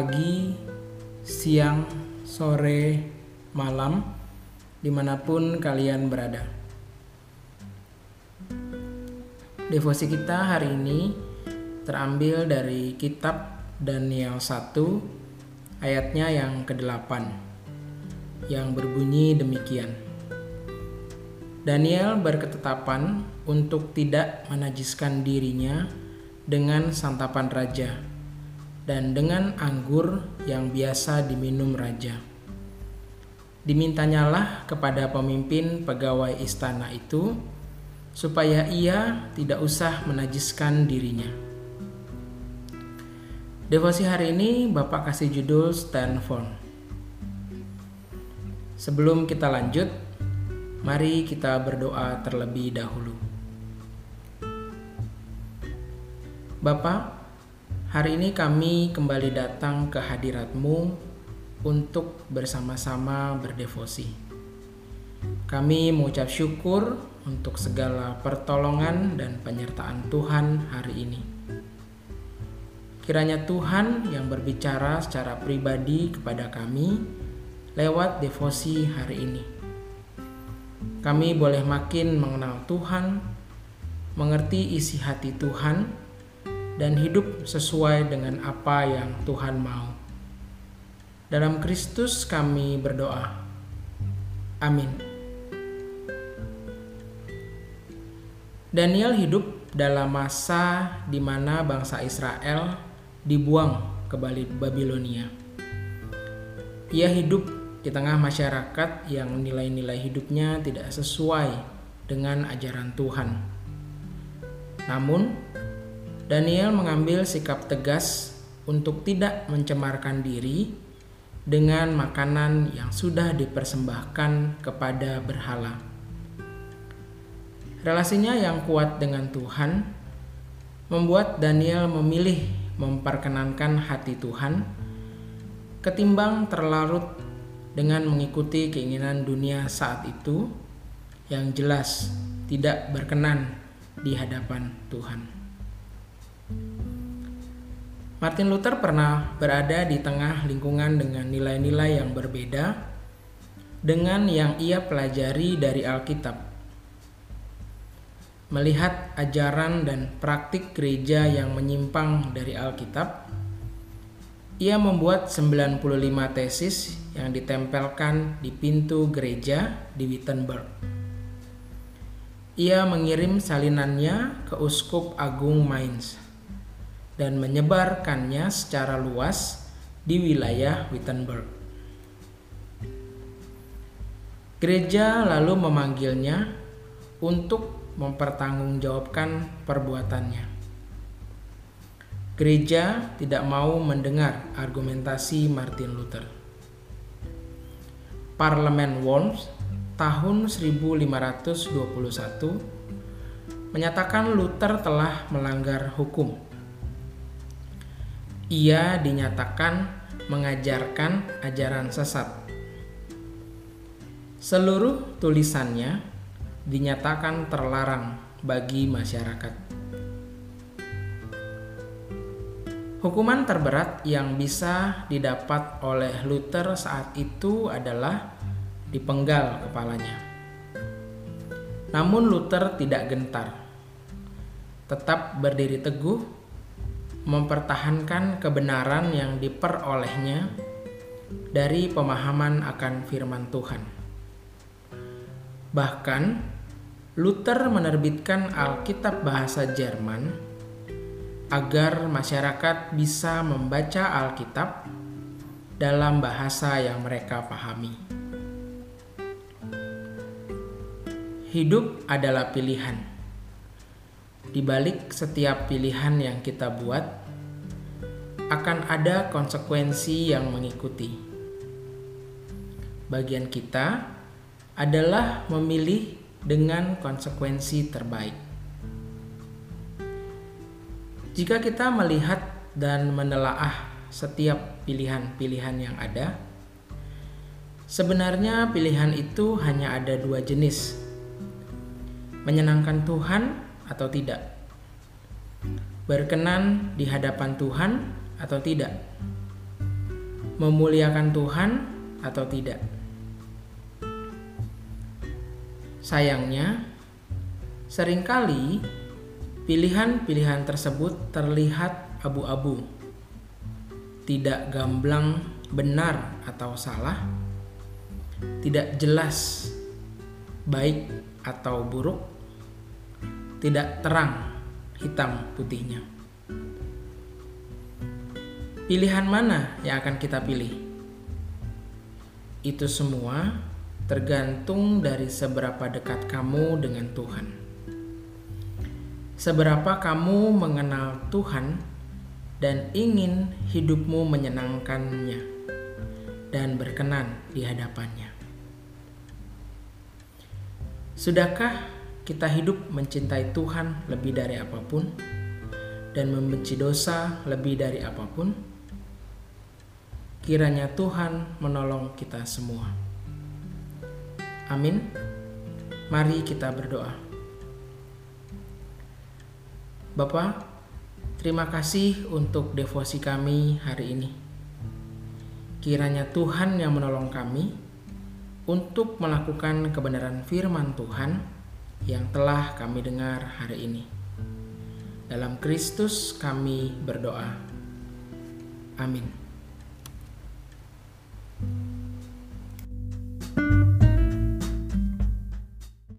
pagi, siang, sore, malam, di mana pun kalian berada. Devosi kita hari ini terambil dari kitab Daniel 1 ayatnya yang ke-8 yang berbunyi demikian. Daniel berketetapan untuk tidak menajiskan dirinya dengan santapan raja dan dengan anggur yang biasa diminum raja. Dimintanyalah kepada pemimpin pegawai istana itu supaya ia tidak usah menajiskan dirinya. Devosi hari ini Bapak kasih judul Stand Firm. Sebelum kita lanjut, mari kita berdoa terlebih dahulu. Bapak, hari ini kami kembali datang ke hadiratmu untuk bersama-sama berdevosi. Kami mengucap syukur untuk segala pertolongan dan penyertaan Tuhan hari ini. Kiranya Tuhan yang berbicara secara pribadi kepada kami lewat devosi hari ini. Kami boleh makin mengenal Tuhan, mengerti isi hati Tuhan, dan hidup sesuai dengan apa yang Tuhan mau. Dalam Kristus kami berdoa. Amin. Daniel hidup dalam masa di mana bangsa Israel dibuang ke Babilonia. Ia hidup di tengah masyarakat yang nilai-nilai hidupnya tidak sesuai dengan ajaran Tuhan. Namun, Daniel mengambil sikap tegas untuk tidak mencemarkan diri dengan makanan yang sudah dipersembahkan kepada berhala. Relasinya yang kuat dengan Tuhan membuat Daniel memilih memperkenankan hati Tuhan ketimbang terlarut dengan mengikuti keinginan dunia saat itu yang jelas tidak berkenan di hadapan Tuhan. Martin Luther pernah berada di tengah lingkungan dengan nilai-nilai yang berbeda dengan yang ia pelajari dari Alkitab melihat ajaran dan praktik gereja yang menyimpang dari Alkitab, ia membuat 95 tesis yang ditempelkan di pintu gereja di Wittenberg. Ia mengirim salinannya ke Uskup Agung Mainz dan menyebarkannya secara luas di wilayah Wittenberg. Gereja lalu memanggilnya untuk mempertanggungjawabkan perbuatannya. Gereja tidak mau mendengar argumentasi Martin Luther. Parlemen Worms tahun 1521 menyatakan Luther telah melanggar hukum. Ia dinyatakan mengajarkan ajaran sesat. Seluruh tulisannya dinyatakan terlarang bagi masyarakat. Hukuman terberat yang bisa didapat oleh Luther saat itu adalah dipenggal kepalanya. Namun Luther tidak gentar, tetap berdiri teguh, mempertahankan kebenaran yang diperolehnya dari pemahaman akan firman Tuhan. Bahkan, Luther menerbitkan Alkitab bahasa Jerman agar masyarakat bisa membaca Alkitab dalam bahasa yang mereka pahami. Hidup adalah pilihan. Di balik setiap pilihan yang kita buat, akan ada konsekuensi yang mengikuti. Bagian kita adalah memilih dengan konsekuensi terbaik. Jika kita melihat dan menelaah setiap pilihan-pilihan yang ada, sebenarnya pilihan itu hanya ada dua jenis: menyenangkan Tuhan atau tidak, berkenan di hadapan Tuhan atau tidak. memuliakan Tuhan atau tidak. Sayangnya, sering kali pilihan-pilihan tersebut terlihat abu-abu, tidak gamblang benar atau salah, tidak jelas baik atau buruk, tidak terang hitam putihnya. Pilihan mana yang akan kita pilih? Itu semua tergantung dari seberapa dekat kamu dengan Tuhan. Seberapa kamu mengenal Tuhan dan ingin hidupmu menyenangkannya dan berkenan di hadapannya. Sudahkah kita hidup mencintai Tuhan lebih dari apa pun dan membenci dosa lebih dari apa pun? Kiranya Tuhan menolong kita semua. Amin. Mari kita berdoa. Bapak, terima kasih untuk devosi kami hari ini. Kiranya Tuhan yang menolong kami untuk melakukan kebenaran firman Tuhan yang telah kami dengar hari ini. Dalam Kristus kami berdoa. Amin.